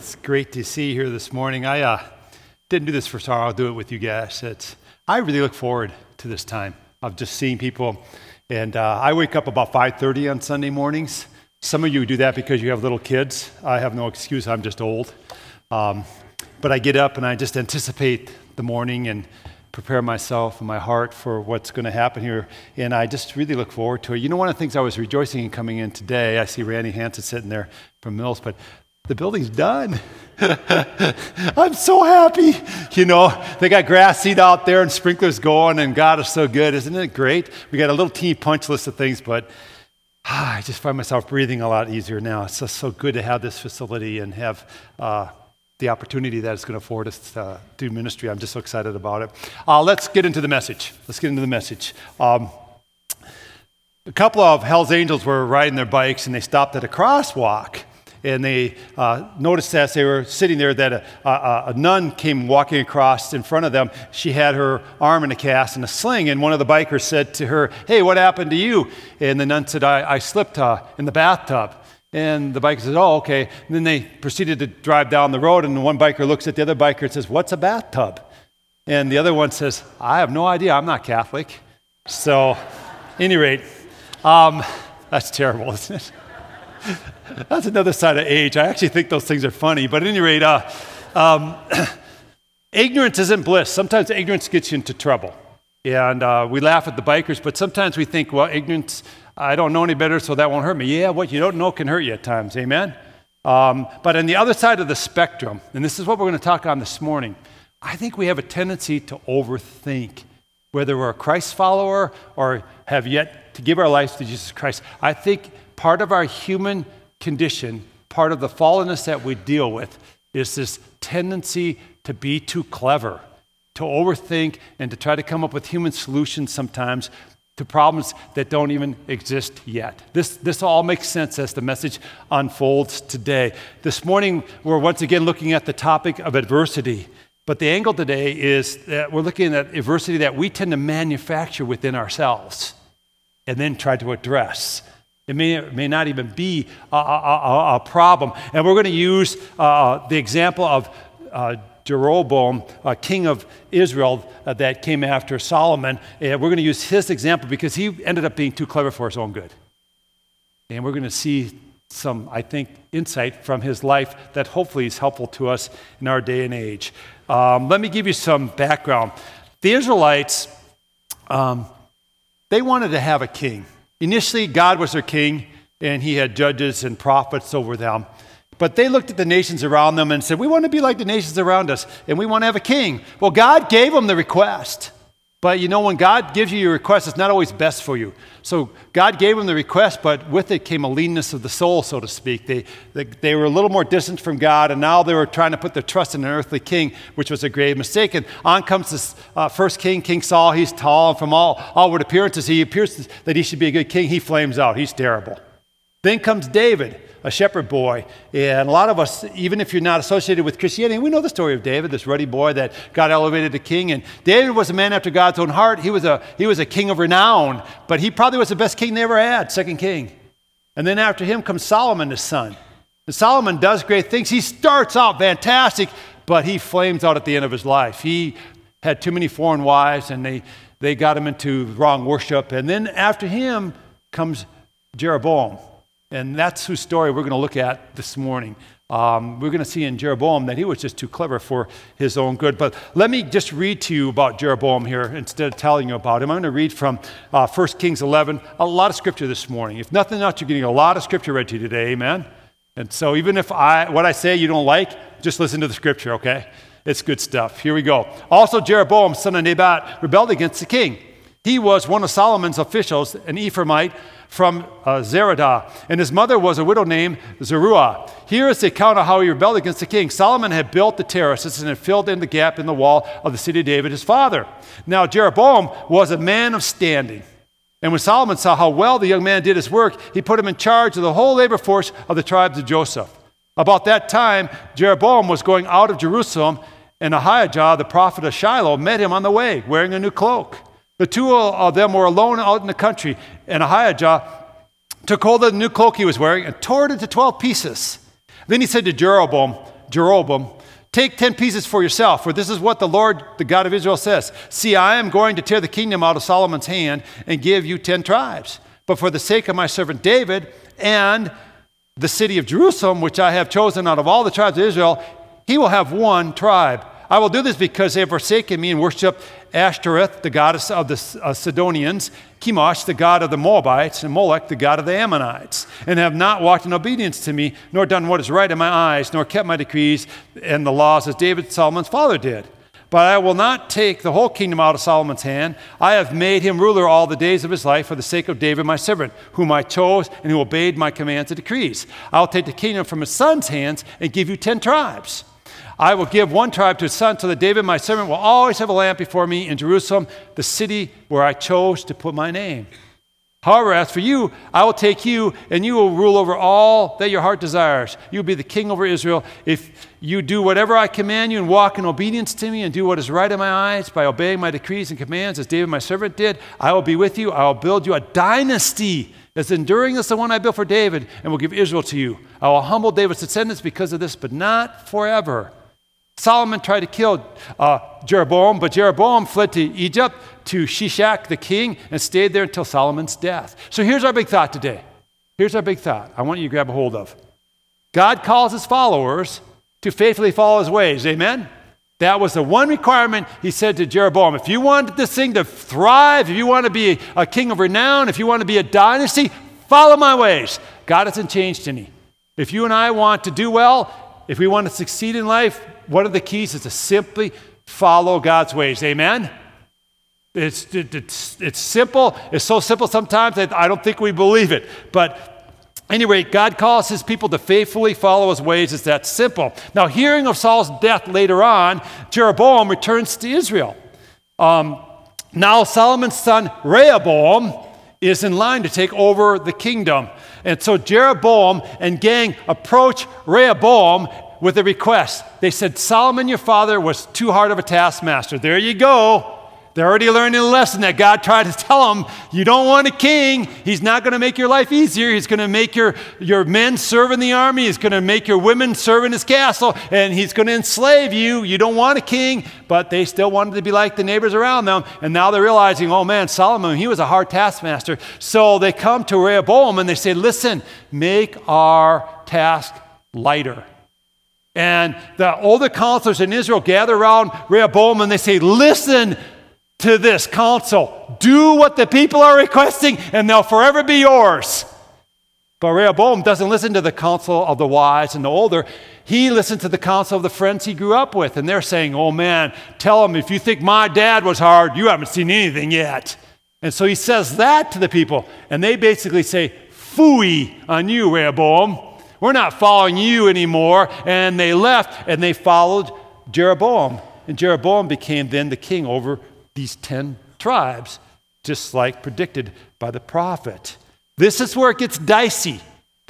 It's great to see you here this morning. I uh, didn't do this for sorrow. I'll do it with you guys. It's, I really look forward to this time of just seeing people. And uh, I wake up about 5.30 on Sunday mornings. Some of you do that because you have little kids. I have no excuse. I'm just old. Um, but I get up and I just anticipate the morning and prepare myself and my heart for what's going to happen here. And I just really look forward to it. You know, one of the things I was rejoicing in coming in today, I see Randy Hanson sitting there from Mills, but the building's done. I'm so happy. You know, they got grass seed out there and sprinklers going, and God is so good. Isn't it great? We got a little teeny punch list of things, but ah, I just find myself breathing a lot easier now. It's just so good to have this facility and have uh, the opportunity that it's going to afford us to do ministry. I'm just so excited about it. Uh, let's get into the message. Let's get into the message. Um, a couple of Hell's Angels were riding their bikes and they stopped at a crosswalk and they uh, noticed as they were sitting there that a, a, a, nun came walking across in front of them. She had her arm in a cast and a sling, and one of the bikers said to her, Hey, what happened to you? And the nun said, I, I slipped uh, in the bathtub. And the biker says, Oh, okay. And then they proceeded to drive down the road, and one biker looks at the other biker and says, What's a bathtub? And the other one says, I have no idea. I'm not Catholic. So, any rate, um, that's terrible, isn't it? That's another side of age. I actually think those things are funny. But at any rate, uh, um, ignorance isn't bliss. Sometimes ignorance gets you into trouble. And uh, we laugh at the bikers, but sometimes we think, well, ignorance, I don't know any better, so that won't hurt me. Yeah, what you don't know can hurt you at times. Amen? Um, but on the other side of the spectrum, and this is what we're going to talk on this morning, I think we have a tendency to overthink whether we're a Christ follower or have yet to give our lives to Jesus Christ. I think part of our human condition, part of the fallenness that we deal with, is this tendency to be too clever, to overthink, and to try to come up with human solutions sometimes to problems that don't even exist yet. This, this all makes sense as the message unfolds today. This morning, we're once again looking at the topic of adversity. But the angle today is that we're looking at adversity that we tend to manufacture within ourselves and then try to address. It may, it may not even be a, a, a problem. And we're going to use uh, the example of uh, Jeroboam, uh, king of Israel, uh, that came after Solomon. And we're going to use his example because he ended up being too clever for his own good. And we're going to see some, I think, insight from his life that hopefully is helpful to us in our day and age. Um, let me give you some background. The Israelites, um, they wanted to have a king. Initially, God was their king, and he had judges and prophets over them. But they looked at the nations around them and said, We want to be like the nations around us, and we want to have a king. Well, God gave them the request. But you know, when God gives you your request, it's not always best for you. So God gave them the request, but with it came a leanness of the soul, so to speak. They, they, they, were a little more distant from God, and now they were trying to put their trust in an earthly king, which was a grave mistake. And on comes this uh, first king, King Saul. He's tall, and from all outward appearances, he appears that he should be a good king. He flames out. He's terrible. Then comes David a shepherd boy. And a lot of us, even if you're not associated with Christianity, we know the story of David, this ruddy boy that got elevated to king. And David was a man after God's own heart. He was a, he was a king of renown, but he probably was the best king they ever had, second king. And then after him comes Solomon, his son. And Solomon does great things. He starts out fantastic, but he flames out at the end of his life. He had too many foreign wives, and they, they got him into wrong worship. And then after him comes Jeroboam. And that's whose story we're going to look at this morning. Um, we're going to see in Jeroboam that he was just too clever for his own good. But let me just read to you about Jeroboam here instead of telling you about him. I'm going to read from uh, 1 Kings 11, a lot of scripture this morning. If nothing else, you're getting a lot of scripture read to you today, amen? And so even if I, what I say you don't like, just listen to the scripture, okay? It's good stuff. Here we go. Also, Jeroboam, son of Nebat, rebelled against the king. He was one of Solomon's officials, an Ephraimite from uh, Zeredah, and his mother was a widow named Zeruah. Here is the account of how he rebelled against the king. Solomon had built the terraces and had filled in the gap in the wall of the city of David, his father. Now, Jeroboam was a man of standing. And when Solomon saw how well the young man did his work, he put him in charge of the whole labor force of the tribes of Joseph. About that time, Jeroboam was going out of Jerusalem, and Ahijah, the prophet of Shiloh, met him on the way, wearing a new cloak. The two of them were alone out in the country, and Ahijah took hold of the new cloak he was wearing and tore it into 12 pieces. Then he said to Jeroboam, Jeroboam, Take 10 pieces for yourself, for this is what the Lord, the God of Israel, says See, I am going to tear the kingdom out of Solomon's hand and give you 10 tribes. But for the sake of my servant David and the city of Jerusalem, which I have chosen out of all the tribes of Israel, he will have one tribe. I will do this because they have forsaken me and worshiped Ashtoreth, the goddess of the uh, Sidonians, Chemosh, the god of the Moabites, and Molech, the god of the Ammonites, and have not walked in obedience to me, nor done what is right in my eyes, nor kept my decrees and the laws as David, Solomon's father, did. But I will not take the whole kingdom out of Solomon's hand. I have made him ruler all the days of his life for the sake of David, my servant, whom I chose and who obeyed my commands and decrees. I will take the kingdom from his son's hands and give you ten tribes. I will give one tribe to his son, so that David, my servant, will always have a lamp before me in Jerusalem, the city where I chose to put my name. However, as for you, I will take you, and you will rule over all that your heart desires. You will be the king over Israel. If you do whatever I command you and walk in obedience to me and do what is right in my eyes by obeying my decrees and commands, as David my servant did, I will be with you. I will build you a dynasty as enduring as the one I built for David, and will give Israel to you. I will humble David's descendants because of this, but not forever. Solomon tried to kill uh, Jeroboam, but Jeroboam fled to Egypt to Shishak the king and stayed there until Solomon's death. So here's our big thought today. Here's our big thought I want you to grab a hold of. God calls his followers to faithfully follow his ways. Amen? That was the one requirement he said to Jeroboam. If you want this thing to thrive, if you want to be a king of renown, if you want to be a dynasty, follow my ways. God hasn't changed any. If you and I want to do well, if we want to succeed in life, one of the keys is to simply follow God's ways. Amen? It's, it's, it's simple. It's so simple sometimes that I don't think we believe it. But anyway, God calls his people to faithfully follow his ways. It's that simple. Now, hearing of Saul's death later on, Jeroboam returns to Israel. Um, now, Solomon's son Rehoboam is in line to take over the kingdom. And so Jeroboam and gang approach Rehoboam with a request. They said, Solomon, your father, was too hard of a taskmaster. There you go. They're already learning a lesson that God tried to tell them. You don't want a king. He's not going to make your life easier. He's going to make your, your men serve in the army. He's going to make your women serve in his castle. And he's going to enslave you. You don't want a king. But they still wanted to be like the neighbors around them. And now they're realizing, oh man, Solomon, he was a hard taskmaster. So they come to Rehoboam and they say, listen, make our task lighter. And the older counselors in Israel gather around Rehoboam and they say, listen, to this counsel. Do what the people are requesting, and they'll forever be yours. But Rehoboam doesn't listen to the counsel of the wise and the older. He listens to the counsel of the friends he grew up with. And they're saying, Oh man, tell him if you think my dad was hard, you haven't seen anything yet. And so he says that to the people. And they basically say, Fooey on you, Rehoboam. We're not following you anymore. And they left and they followed Jeroboam. And Jeroboam became then the king over these 10 tribes, just like predicted by the prophet. This is where it gets dicey.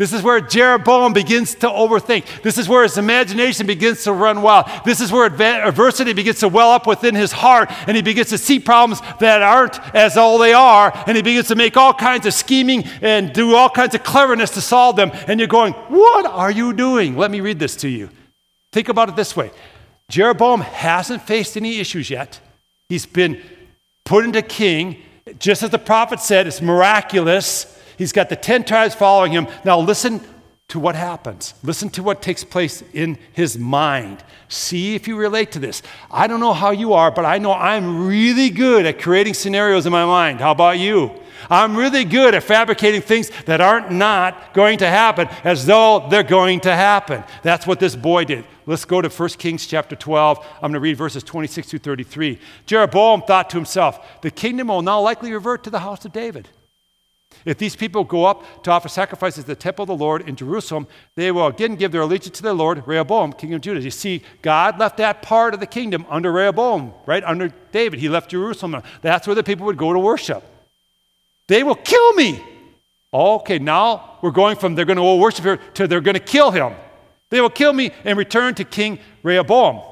This is where Jeroboam begins to overthink. This is where his imagination begins to run wild. This is where adversity begins to well up within his heart, and he begins to see problems that aren't as all they are, and he begins to make all kinds of scheming and do all kinds of cleverness to solve them. And you're going, What are you doing? Let me read this to you. Think about it this way Jeroboam hasn't faced any issues yet. He's been put into king. Just as the prophet said, it's miraculous. He's got the 10 tribes following him. Now, listen to what happens. Listen to what takes place in his mind. See if you relate to this. I don't know how you are, but I know I'm really good at creating scenarios in my mind. How about you? I'm really good at fabricating things that aren't not going to happen as though they're going to happen. That's what this boy did. Let's go to 1 Kings chapter 12. I'm going to read verses 26 through 33. Jeroboam thought to himself, the kingdom will now likely revert to the house of David. If these people go up to offer sacrifices at the temple of the Lord in Jerusalem, they will again give their allegiance to their Lord, Rehoboam, king of Judah. You see, God left that part of the kingdom under Rehoboam, right? Under David. He left Jerusalem. That's where the people would go to worship. They will kill me. Okay, now we're going from they're going to worship here to they're going to kill him. They will kill me and return to King Rehoboam.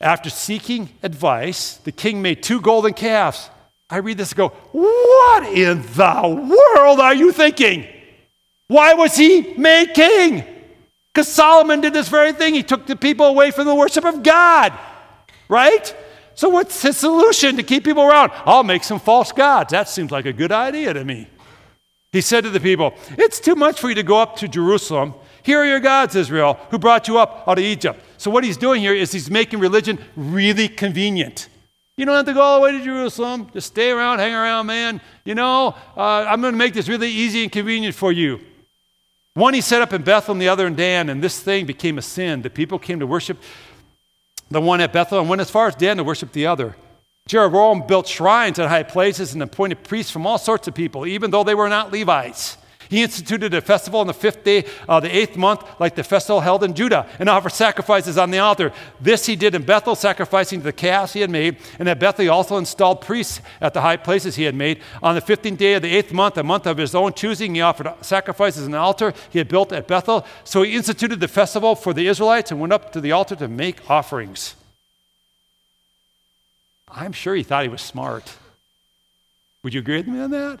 After seeking advice, the king made two golden calves. I read this and go, What in the world are you thinking? Why was he made king? Because Solomon did this very thing. He took the people away from the worship of God, right? So, what's his solution to keep people around? I'll make some false gods. That seems like a good idea to me. He said to the people, It's too much for you to go up to Jerusalem. Here are your gods, Israel, who brought you up out of Egypt. So, what he's doing here is he's making religion really convenient. You don't have to go all the way to Jerusalem. Just stay around, hang around, man. You know, uh, I'm going to make this really easy and convenient for you. One he set up in Bethel and the other in Dan, and this thing became a sin. The people came to worship the one at Bethel and went as far as Dan to worship the other. Jeroboam built shrines at high places and appointed priests from all sorts of people, even though they were not Levites. He instituted a festival on the fifth day of the eighth month, like the festival held in Judah, and offered sacrifices on the altar. This he did in Bethel, sacrificing to the calves he had made. And at Bethel, he also installed priests at the high places he had made. On the fifteenth day of the eighth month, a month of his own choosing, he offered sacrifices on the altar he had built at Bethel. So he instituted the festival for the Israelites and went up to the altar to make offerings. I'm sure he thought he was smart. Would you agree with me on that?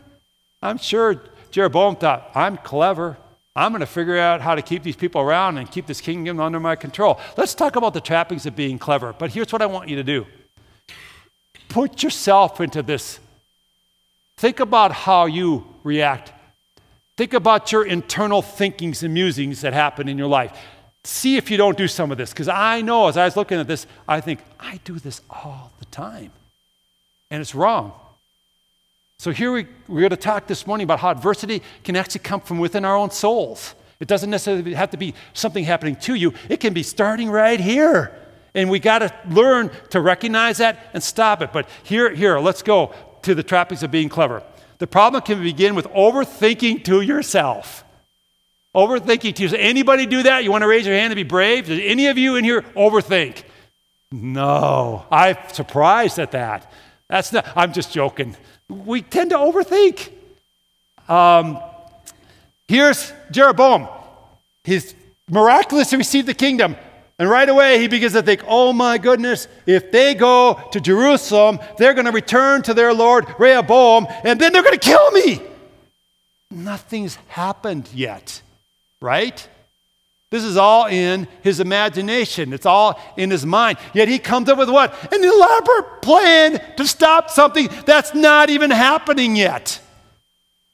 I'm sure Jeroboam thought, I'm clever. I'm going to figure out how to keep these people around and keep this kingdom under my control. Let's talk about the trappings of being clever. But here's what I want you to do put yourself into this. Think about how you react. Think about your internal thinkings and musings that happen in your life. See if you don't do some of this. Because I know as I was looking at this, I think, I do this all the time. And it's wrong. So, here we, we're going to talk this morning about how adversity can actually come from within our own souls. It doesn't necessarily have to be something happening to you, it can be starting right here. And we got to learn to recognize that and stop it. But here, here, let's go to the trappings of being clever. The problem can begin with overthinking to yourself. Overthinking to yourself. Anybody do that? You want to raise your hand and be brave? Does any of you in here overthink? No. I'm surprised at that. That's not, I'm just joking we tend to overthink. Um, here's Jeroboam. He's miraculous to receive the kingdom. And right away, he begins to think, oh my goodness, if they go to Jerusalem, they're going to return to their Lord Rehoboam, and then they're going to kill me. Nothing's happened yet, right? This is all in his imagination. It's all in his mind. Yet he comes up with what? An elaborate plan to stop something that's not even happening yet.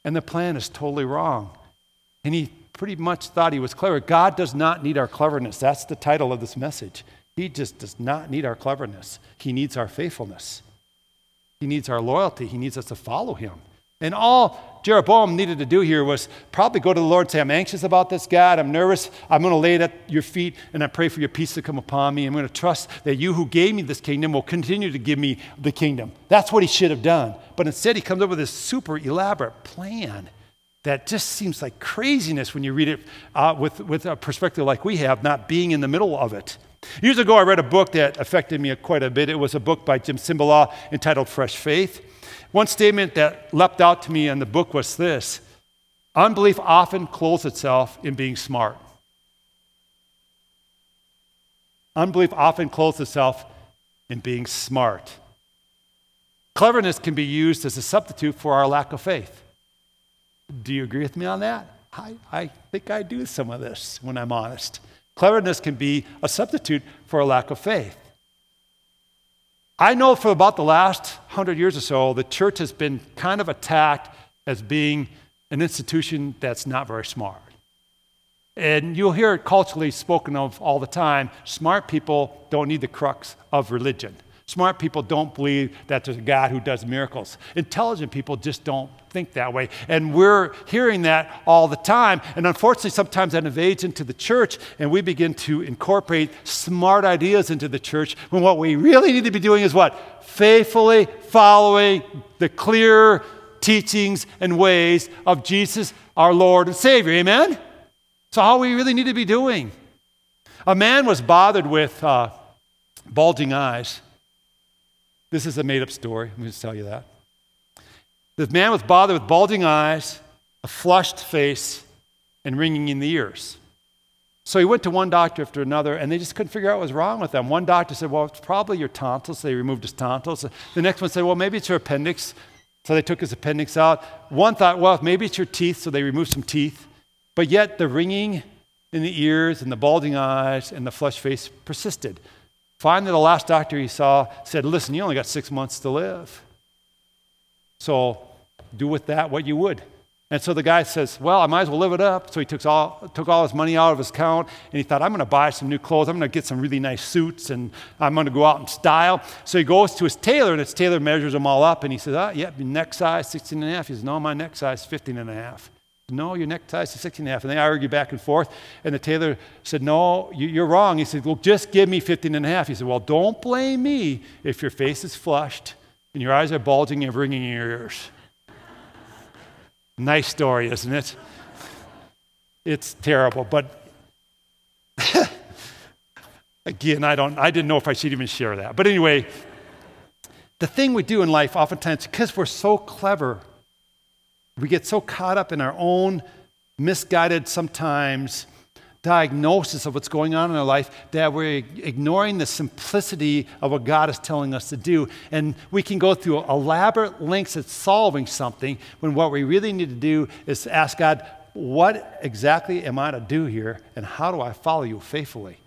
And the plan is totally wrong. And he pretty much thought he was clever. God does not need our cleverness. That's the title of this message. He just does not need our cleverness. He needs our faithfulness. He needs our loyalty. He needs us to follow him. And all Jeroboam needed to do here was probably go to the Lord and say, I'm anxious about this, God. I'm nervous. I'm going to lay it at your feet and I pray for your peace to come upon me. I'm going to trust that you who gave me this kingdom will continue to give me the kingdom. That's what he should have done. But instead, he comes up with this super elaborate plan that just seems like craziness when you read it uh, with, with a perspective like we have, not being in the middle of it. Years ago, I read a book that affected me quite a bit. It was a book by Jim Cymbala entitled Fresh Faith. One statement that leapt out to me in the book was this Unbelief often clothes itself in being smart. Unbelief often clothes itself in being smart. Cleverness can be used as a substitute for our lack of faith. Do you agree with me on that? I, I think I do some of this when I'm honest. Cleverness can be a substitute for a lack of faith. I know for about the last hundred years or so, the church has been kind of attacked as being an institution that's not very smart. And you'll hear it culturally spoken of all the time. Smart people don't need the crux of religion. Smart people don't believe that there's a God who does miracles. Intelligent people just don't think that way. And we're hearing that all the time. And unfortunately, sometimes that invades into the church, and we begin to incorporate smart ideas into the church when what we really need to be doing is what? Faithfully following the clear teachings and ways of Jesus, our Lord and Savior. Amen? So, how we really need to be doing. A man was bothered with uh, bulging eyes. This is a made up story. Let me just tell you that. This man was bothered with bulging eyes, a flushed face, and ringing in the ears. So he went to one doctor after another, and they just couldn't figure out what was wrong with him. One doctor said, Well, it's probably your tonsils. They removed his tonsils. The next one said, Well, maybe it's your appendix. So they took his appendix out. One thought, Well, maybe it's your teeth. So they removed some teeth. But yet the ringing in the ears and the balding eyes and the flushed face persisted. Finally, the last doctor he saw said, Listen, you only got six months to live. So do with that what you would. And so the guy says, Well, I might as well live it up. So he took all, took all his money out of his account and he thought, I'm going to buy some new clothes. I'm going to get some really nice suits and I'm going to go out in style. So he goes to his tailor and his tailor measures them all up and he says, Ah, yep, yeah, neck size 16 and a half. He says, No, my neck size 15 and a half. No, your neck size is 16 and a half. And they argue back and forth. And the tailor said, No, you're wrong. He said, Well, just give me 15 and a half. He said, Well, don't blame me if your face is flushed and your eyes are bulging and ringing in your ears. Nice story, isn't it? It's terrible, but again, I don't I didn't know if I should even share that. But anyway, the thing we do in life oftentimes because we're so clever, we get so caught up in our own misguided sometimes diagnosis of what's going on in our life that we're ignoring the simplicity of what God is telling us to do. And we can go through elaborate lengths at solving something when what we really need to do is ask God, what exactly am I to do here and how do I follow you faithfully?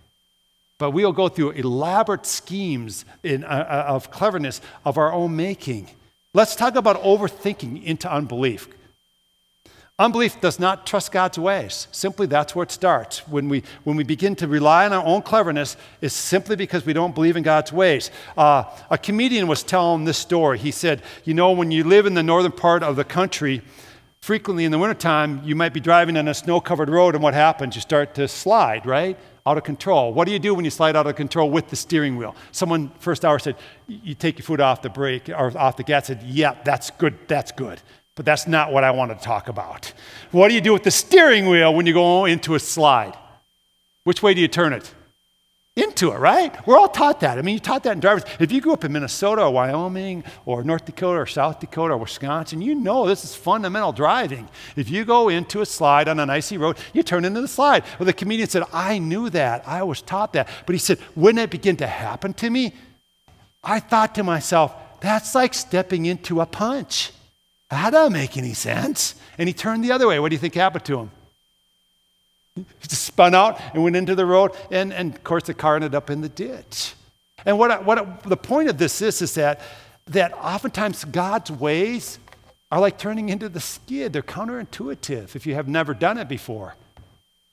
But we'll go through elaborate schemes in, uh, uh of cleverness of our own making. Let's talk about overthinking into unbelief. Unbelief does not trust God's ways. Simply, that's where it starts. When we, when we begin to rely on our own cleverness, it's simply because we don't believe in God's ways. Uh, a comedian was telling this story. He said, You know, when you live in the northern part of the country, frequently in the wintertime, you might be driving on a snow covered road, and what happens? You start to slide, right? Out of control. What do you do when you slide out of control with the steering wheel? Someone first hour said, You take your foot off the brake or off the gas. said, Yeah, that's good. That's good. But that's not what I want to talk about. What do you do with the steering wheel when you go into a slide? Which way do you turn it? Into it, right? We're all taught that. I mean, you taught that in drivers. If you grew up in Minnesota or Wyoming or North Dakota or South Dakota or Wisconsin, you know this is fundamental driving. If you go into a slide on an icy road, you turn into the slide. Well, the comedian said, I knew that. I was taught that. But he said, when it began to happen to me, I thought to myself, that's like stepping into a punch. That doesn't make any sense. And he turned the other way. What do you think happened to him? He just spun out and went into the road, and, and of course, the car ended up in the ditch. And what, what the point of this is, is that, that oftentimes God's ways are like turning into the skid. They're counterintuitive if you have never done it before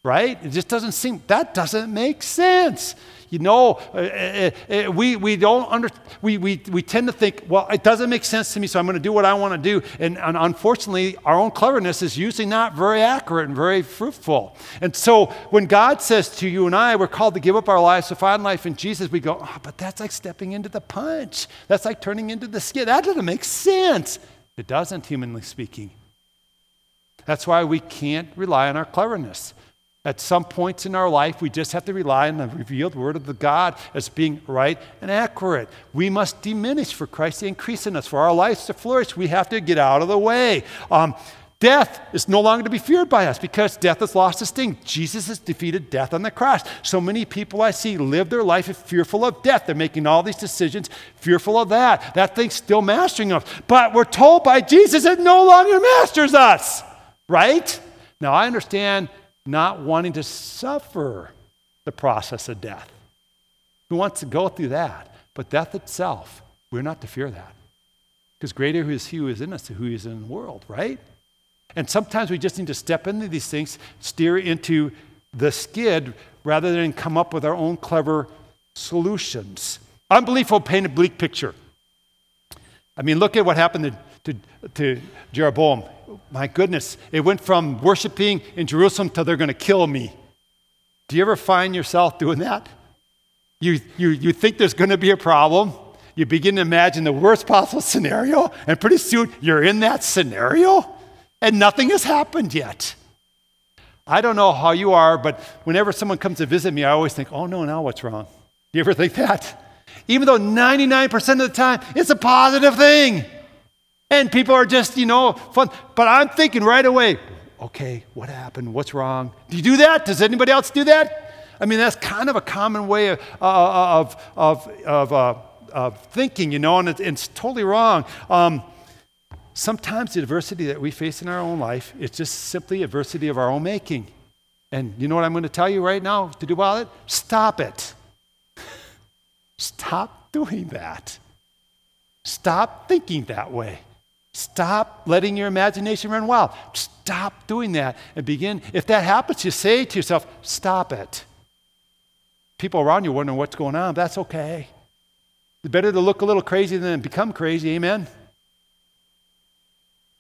right? It just doesn't seem, that doesn't make sense. You know, uh, uh, uh, we, we don't under, we, we, we tend to think, well, it doesn't make sense to me, so I'm going to do what I want to do. And, and unfortunately, our own cleverness is usually not very accurate and very fruitful. And so when God says to you and I, we're called to give up our lives to find life in Jesus, we go, oh, but that's like stepping into the punch. That's like turning into the skid. That doesn't make sense. It doesn't, humanly speaking. That's why we can't rely on our cleverness. At some points in our life, we just have to rely on the revealed word of the God as being right and accurate. We must diminish for Christ to increase in us. For our lives to flourish, we have to get out of the way. Um, death is no longer to be feared by us because death has lost its sting. Jesus has defeated death on the cross. So many people I see live their life fearful of death. They're making all these decisions fearful of that. That thing's still mastering us. But we're told by Jesus it no longer masters us, right? Now, I understand not wanting to suffer the process of death. Who wants to go through that? But death itself, we're not to fear that. Because greater is he who is in us than who is in the world, right? And sometimes we just need to step into these things, steer into the skid rather than come up with our own clever solutions. Unbelief will paint a bleak picture. I mean, look at what happened to, to, to Jeroboam my goodness, it went from worshiping in Jerusalem to they're going to kill me. Do you ever find yourself doing that? You, you, you think there's going to be a problem, you begin to imagine the worst possible scenario, and pretty soon you're in that scenario, and nothing has happened yet. I don't know how you are, but whenever someone comes to visit me, I always think, oh no, now what's wrong? Do you ever think that? Even though 99% of the time it's a positive thing. And people are just, you know, fun. But I'm thinking right away, okay, what happened? What's wrong? Do you do that? Does anybody else do that? I mean, that's kind of a common way of, of, of, of, uh, of, thinking, you know, and it's, it's totally wrong. Um, sometimes the adversity that we face in our own life is just simply adversity of our own making. And you know what I'm going to tell you right now to do about it? Stop it. Stop doing that. Stop thinking that way. Stop letting your imagination run wild. Stop doing that and begin. If that happens, you say to yourself, stop it. People around you wondering what's going on. That's okay. It's better to look a little crazy than become crazy. Amen?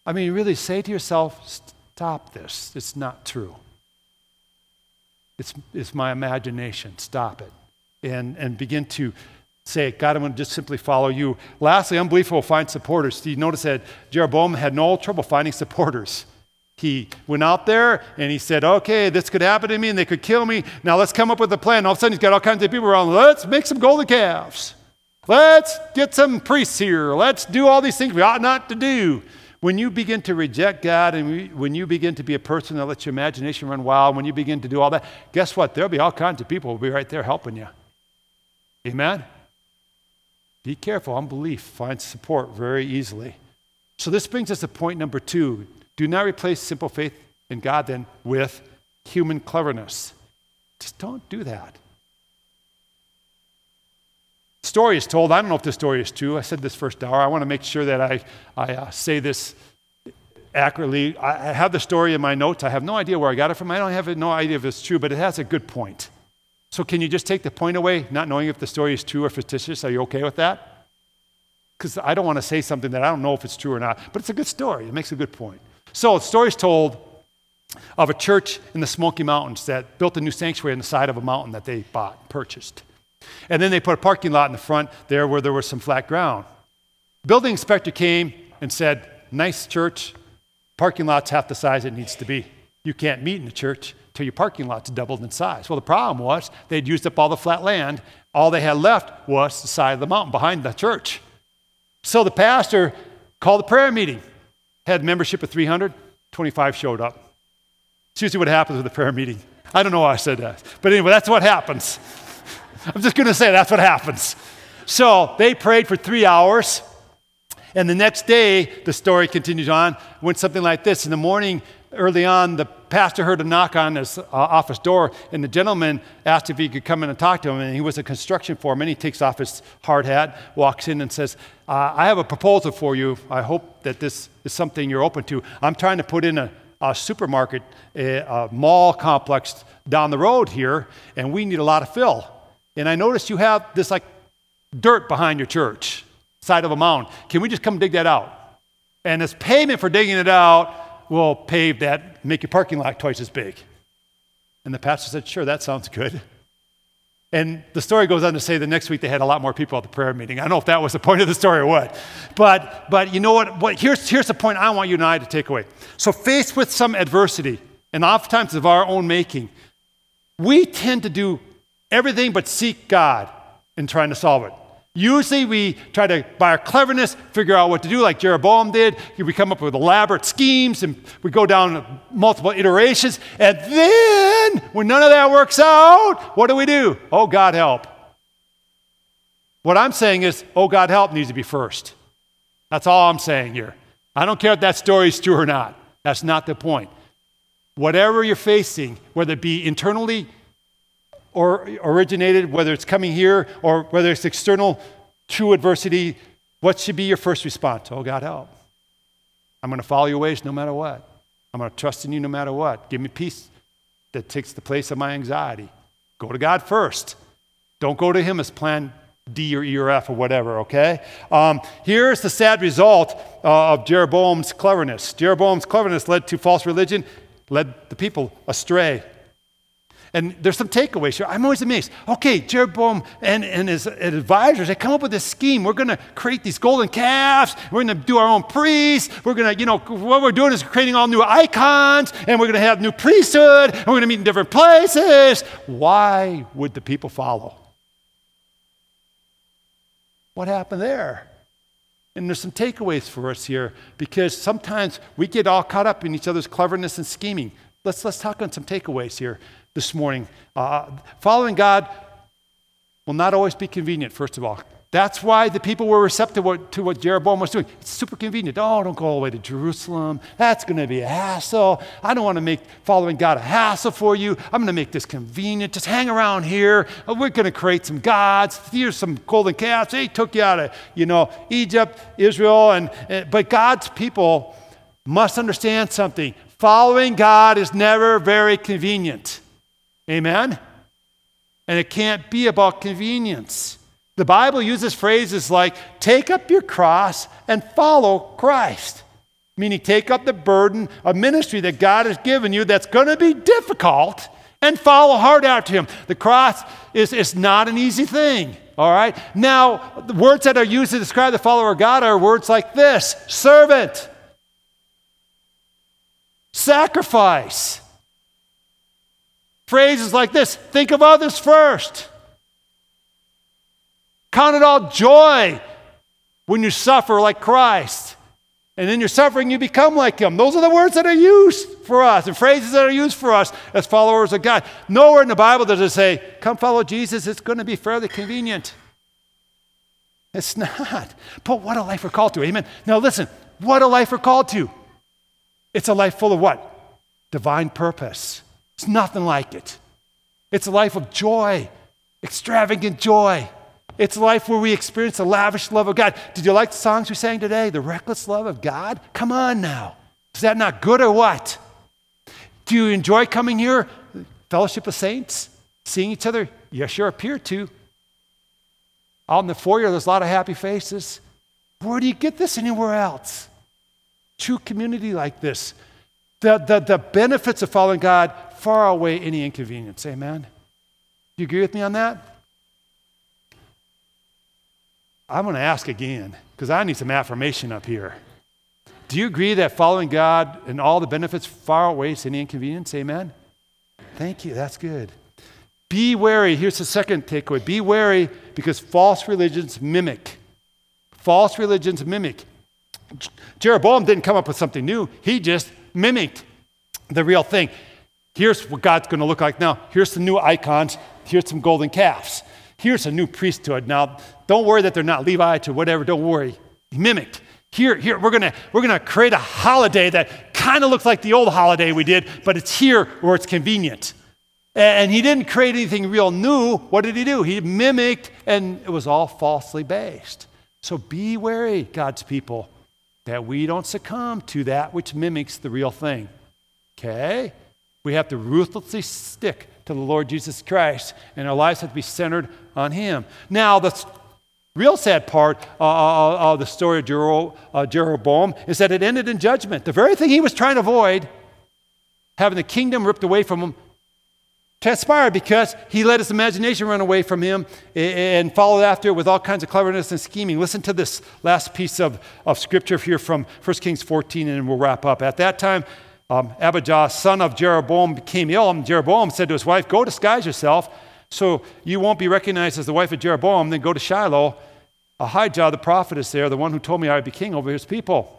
I mean, really say to yourself, stop this. It's not true. It's, it's my imagination. Stop it. And, and begin to say, God, I'm going to just simply follow you. Lastly, unbelief will find supporters. You notice that Jeroboam had no trouble finding supporters. He went out there and he said, okay, this could happen to me and they could kill me. Now let's come up with a plan. All of a sudden, he's got all kinds of people around. Let's make some golden calves. Let's get some priests here. Let's do all these things we ought not to do. When you begin to reject God and when you begin to be a person that lets your imagination run wild, when you begin to do all that, guess what? There'll be all kinds of people will be right there helping you. Amen? Be careful. Unbelief finds support very easily. So this brings us to point number two. Do not replace simple faith in God then with human cleverness. Just don't do that. Story is told. I don't know if the story is true. I said this first hour. I want to make sure that I, I uh, say this accurately. I, I have the story in my notes. I have no idea where I got it from. I don't have no idea if it's true, but it has a good point. So, can you just take the point away, not knowing if the story is true or fictitious? Are you okay with that? Because I don't want to say something that I don't know if it's true or not, but it's a good story. It makes a good point. So, the story is told of a church in the Smoky Mountains that built a new sanctuary on the side of a mountain that they bought, purchased. And then they put a parking lot in the front there where there was some flat ground. Building inspector came and said, Nice church, parking lot's half the size it needs to be. You can't meet in the church your parking lot's doubled in size. Well, the problem was they'd used up all the flat land. All they had left was the side of the mountain behind the church. So the pastor called a prayer meeting, had membership of 300, 25 showed up. It's usually what happens with a prayer meeting. I don't know why I said that. But anyway, that's what happens. I'm just going to say that's what happens. So they prayed for three hours. And the next day, the story continues on, went something like this. In the morning, early on, the pastor heard a knock on his uh, office door, and the gentleman asked if he could come in and talk to him. And he was a construction foreman. He takes off his hard hat, walks in, and says, uh, I have a proposal for you. I hope that this is something you're open to. I'm trying to put in a, a supermarket, a, a mall complex down the road here, and we need a lot of fill. And I noticed you have this like dirt behind your church, side of a mound. Can we just come dig that out? And as payment for digging it out, we'll pave that, make your parking lot twice as big. And the pastor said, Sure, that sounds good. And the story goes on to say the next week they had a lot more people at the prayer meeting. I don't know if that was the point of the story or what. But, but you know what? what here's, here's the point I want you and I to take away. So, faced with some adversity, and oftentimes of our own making, we tend to do everything but seek God in trying to solve it. Usually we try to, by our cleverness, figure out what to do, like Jeroboam did. We come up with elaborate schemes and we go down multiple iterations. And then, when none of that works out, what do we do? Oh, God help. What I'm saying is, oh, God help needs to be first. That's all I'm saying here. I don't care if that story is true or not. That's not the point. Whatever you're facing, whether it be internally or originated, whether it's coming here or whether it's external true adversity, what should be your first response? Oh, God, help. I'm going to follow your ways no matter what. I'm going to trust in you no matter what. Give me peace that takes the place of my anxiety. Go to God first. Don't go to Him as plan D or E or F or whatever, okay? Um, here's the sad result uh, of Jeroboam's cleverness. Jeroboam's cleverness led to false religion, led the people astray. And there's some takeaways here. I'm always amazed. Okay, Jeroboam and, and his advisors, they come up with this scheme. We're going to create these golden calves. We're going to do our own priests. We're going to, you know, what we're doing is creating all new icons, and we're going to have new priesthood, and we're going to meet in different places. Why would the people follow? What happened there? And there's some takeaways for us here because sometimes we get all caught up in each other's cleverness and scheming. Let's, let's talk on some takeaways here this morning. Uh, following God will not always be convenient, first of all. That's why the people were receptive to what Jeroboam was doing. It's super convenient. Oh, don't go all the way to Jerusalem. That's going to be a hassle. I don't want to make following God a hassle for you. I'm going to make this convenient. Just hang around here. We're going to create some gods. Here's some golden calves. They took you out of, you know, Egypt, Israel, and, and but God's people must understand something. Following God is never very convenient. Amen. And it can't be about convenience. The Bible uses phrases like, take up your cross and follow Christ. Meaning, take up the burden of ministry that God has given you that's going to be difficult and follow hard after Him. The cross is, is not an easy thing, all right? Now, the words that are used to describe the follower of God are words like this servant, sacrifice. Phrases like this think of others first. Count it all joy when you suffer like Christ. And in your suffering, you become like Him. Those are the words that are used for us and phrases that are used for us as followers of God. Nowhere in the Bible does it say, Come follow Jesus, it's going to be fairly convenient. It's not. But what a life we're called to. Amen. Now listen, what a life we're called to. It's a life full of what? Divine purpose. It's nothing like it. It's a life of joy, extravagant joy. It's a life where we experience the lavish love of God. Did you like the songs we sang today? The reckless love of God? Come on now. Is that not good or what? Do you enjoy coming here, fellowship of saints, seeing each other? You sure appear to. Out in the foyer, there's a lot of happy faces. Where do you get this anywhere else? True community like this. The, the, the benefits of following God far outweigh any inconvenience. Amen? Do you agree with me on that? I'm going to ask again because I need some affirmation up here. Do you agree that following God and all the benefits far outweighs any inconvenience? Amen? Thank you. That's good. Be wary. Here's the second takeaway be wary because false religions mimic. False religions mimic. Jeroboam didn't come up with something new, he just mimicked the real thing. Here's what God's going to look like now. Here's some new icons. Here's some golden calves. Here's a new priesthood. Now, don't worry that they're not Levites or whatever. Don't worry. Mimicked. Here, here, we're gonna we're gonna create a holiday that kind of looks like the old holiday we did, but it's here where it's convenient. And he didn't create anything real new. What did he do? He mimicked, and it was all falsely based. So be wary, God's people, that we don't succumb to that which mimics the real thing. Okay? We have to ruthlessly stick to the Lord Jesus Christ, and our lives have to be centered on Him. Now, the real sad part uh, uh, uh of the story of Jero- Jeroboam is that it ended in judgment. The very thing he was trying to avoid, having the kingdom ripped away from him, transpired because he let his imagination run away from him and followed after it with all kinds of cleverness and scheming. Listen to this last piece of, of scripture here from 1 Kings 14, and we'll wrap up. At that time, um, Abijah, son of Jeroboam, became ill, and Jeroboam said to his wife, Go disguise yourself so you won't be recognized as the wife of Jeroboam. Then go to Shiloh. Ahijah, the prophet, is there, the one who told me I would be king over his people.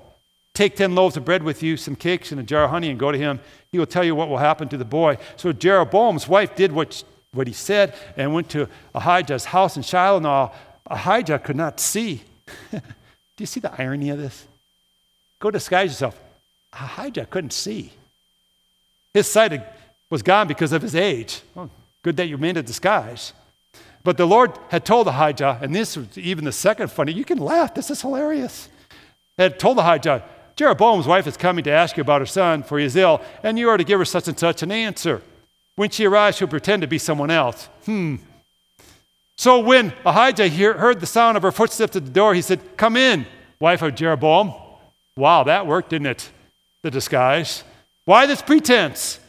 Take 10 loaves of bread with you, some cakes, and a jar of honey, and go to him. He will tell you what will happen to the boy. So Jeroboam's wife did what, what he said and went to Ahijah's house in Shiloh. Now, Ahijah could not see. Do you see the irony of this? Go disguise yourself. Ahijah couldn't see. His sight was gone because of his age. Well, good that you made a disguise. But the Lord had told Ahijah, and this was even the second funny, you can laugh, this is hilarious. Had told Ahijah, Jeroboam's wife is coming to ask you about her son, for he is ill, and you are to give her such and such an answer. When she arrives, she'll pretend to be someone else. Hmm. So when Ahijah hear, heard the sound of her footsteps at the door, he said, Come in, wife of Jeroboam. Wow, that worked, didn't it? The disguise. Why this pretense?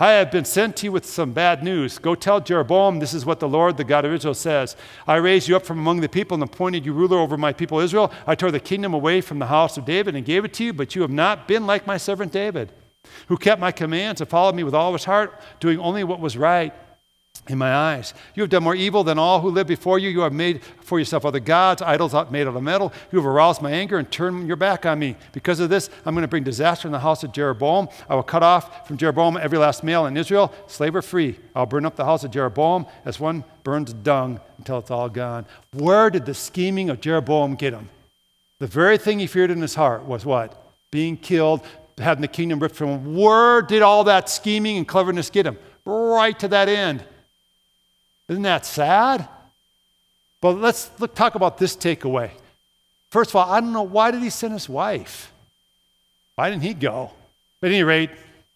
I have been sent to you with some bad news. Go tell Jeroboam, this is what the Lord, the God of Israel, says. I raised you up from among the people and appointed you ruler over my people Israel. I tore the kingdom away from the house of David and gave it to you, but you have not been like my servant David, who kept my commands and followed me with all his heart, doing only what was right. In my eyes. You have done more evil than all who lived before you. You have made for yourself other gods, idols made out of metal. You have aroused my anger and turned your back on me. Because of this, I'm going to bring disaster in the house of Jeroboam. I will cut off from Jeroboam every last male in Israel, slave or free. I'll burn up the house of Jeroboam as one burns dung until it's all gone. Where did the scheming of Jeroboam get him? The very thing he feared in his heart was what? Being killed, having the kingdom ripped from him. Where did all that scheming and cleverness get him? Right to that end. Isn't that sad? But let's look, talk about this takeaway. First of all, I don't know why did he send his wife? Why didn't he go? At any rate,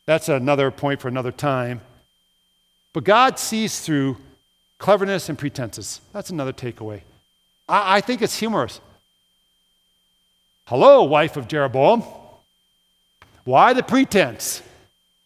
that's another point for another time. But God sees through cleverness and pretenses. That's another takeaway. I, I think it's humorous. Hello, wife of Jeroboam. Why the pretense?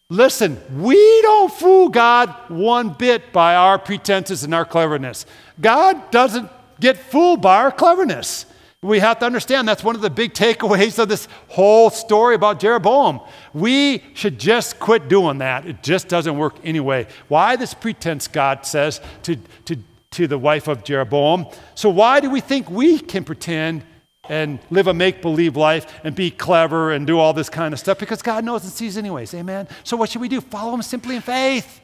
Listen, we don't fool God one bit by our pretenses and our cleverness. God doesn't get fooled by our cleverness. We have to understand that's one of the big takeaways of this whole story about Jeroboam. We should just quit doing that. It just doesn't work anyway. Why this pretense, God says to, to, to the wife of Jeroboam? So, why do we think we can pretend and live a make believe life and be clever and do all this kind of stuff because God knows and sees anyways. Amen. So, what should we do? Follow Him simply in faith.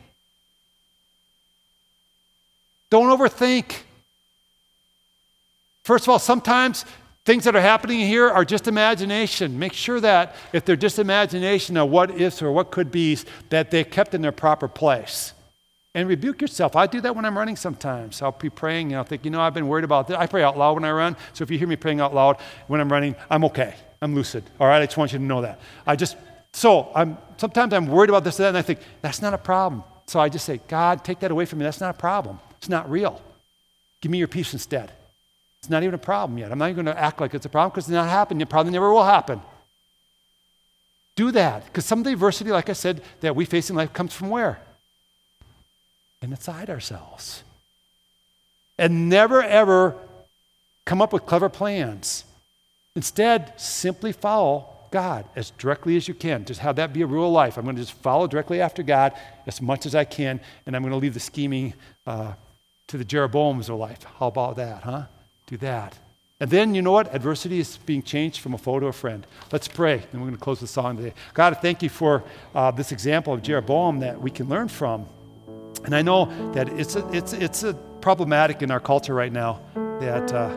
Don't overthink. First of all, sometimes things that are happening here are just imagination. Make sure that if they're just imagination of what ifs or what could be's, that they're kept in their proper place and rebuke yourself. I do that when I'm running sometimes. I'll be praying and I'll think, you know, I've been worried about this. I pray out loud when I run. So if you hear me praying out loud when I'm running, I'm okay. I'm lucid. All right, I just want you to know that. I just, so I'm, sometimes I'm worried about this and that, and I think, that's not a problem. So I just say, God, take that away from me. That's not a problem. It's not real. Give me your peace instead. It's not even a problem yet. I'm not even going to act like it's a problem because it's not happening. It probably never will happen. Do that because some of the adversity, like I said, that we face in life comes from where? Inside ourselves. And never, ever come up with clever plans. Instead, simply follow God as directly as you can. Just have that be a rule of life. I'm going to just follow directly after God as much as I can, and I'm going to leave the scheming uh, to the Jeroboams of life. How about that, huh? Do that. And then, you know what? Adversity is being changed from a foe to a friend. Let's pray, and we're going to close the song today. God, I thank you for uh, this example of Jeroboam that we can learn from. And I know that it's a, it's, it's a problematic in our culture right now that uh,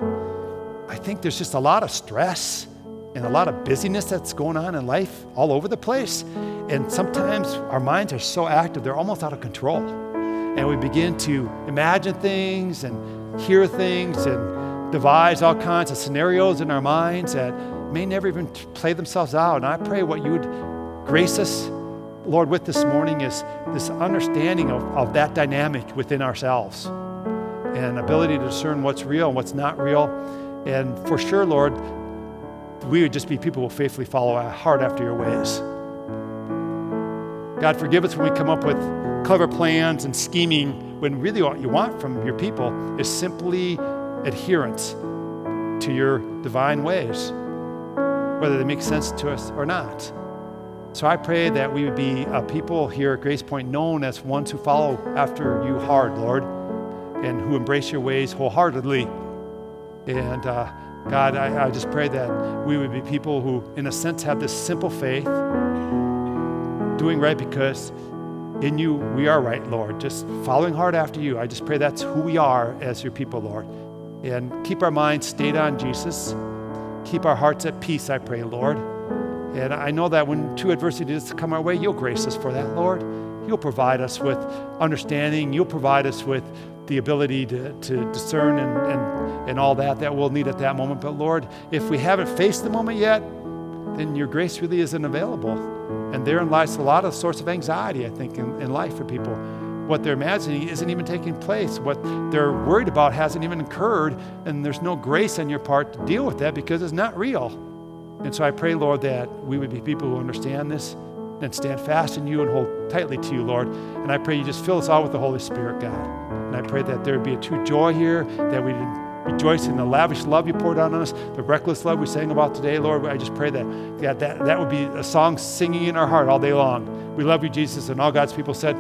I think there's just a lot of stress and a lot of busyness that's going on in life all over the place. And sometimes our minds are so active, they're almost out of control. And we begin to imagine things and hear things and devise all kinds of scenarios in our minds that may never even play themselves out. And I pray what you would grace us Lord, with this morning is this understanding of, of that dynamic within ourselves and ability to discern what's real and what's not real. And for sure, Lord, we would just be people who faithfully follow hard after your ways. God, forgive us when we come up with clever plans and scheming when really what you want from your people is simply adherence to your divine ways, whether they make sense to us or not. So I pray that we would be a people here at Grace Point known as ones who follow after you hard, Lord, and who embrace your ways wholeheartedly. And uh, God, I, I just pray that we would be people who, in a sense, have this simple faith, doing right because in you we are right, Lord. Just following hard after you. I just pray that's who we are as your people, Lord. And keep our minds stayed on Jesus. Keep our hearts at peace, I pray, Lord. And I know that when two adversity does come our way, you'll grace us for that, Lord. You'll provide us with understanding. You'll provide us with the ability to, to discern and, and, and all that that we'll need at that moment. But Lord, if we haven't faced the moment yet, then your grace really isn't available. And therein lies a lot of source of anxiety, I think, in, in life for people. What they're imagining isn't even taking place. What they're worried about hasn't even occurred, and there's no grace on your part to deal with that because it's not real. And so I pray, Lord, that we would be people who understand this and stand fast in you and hold tightly to you, Lord. And I pray you just fill us all with the Holy Spirit, God. And I pray that there would be a true joy here, that we rejoice in the lavish love you poured out on us, the reckless love we sang about today, Lord. I just pray that, that that, that would be a song singing in our heart all day long. We love you, Jesus. And all God's people said,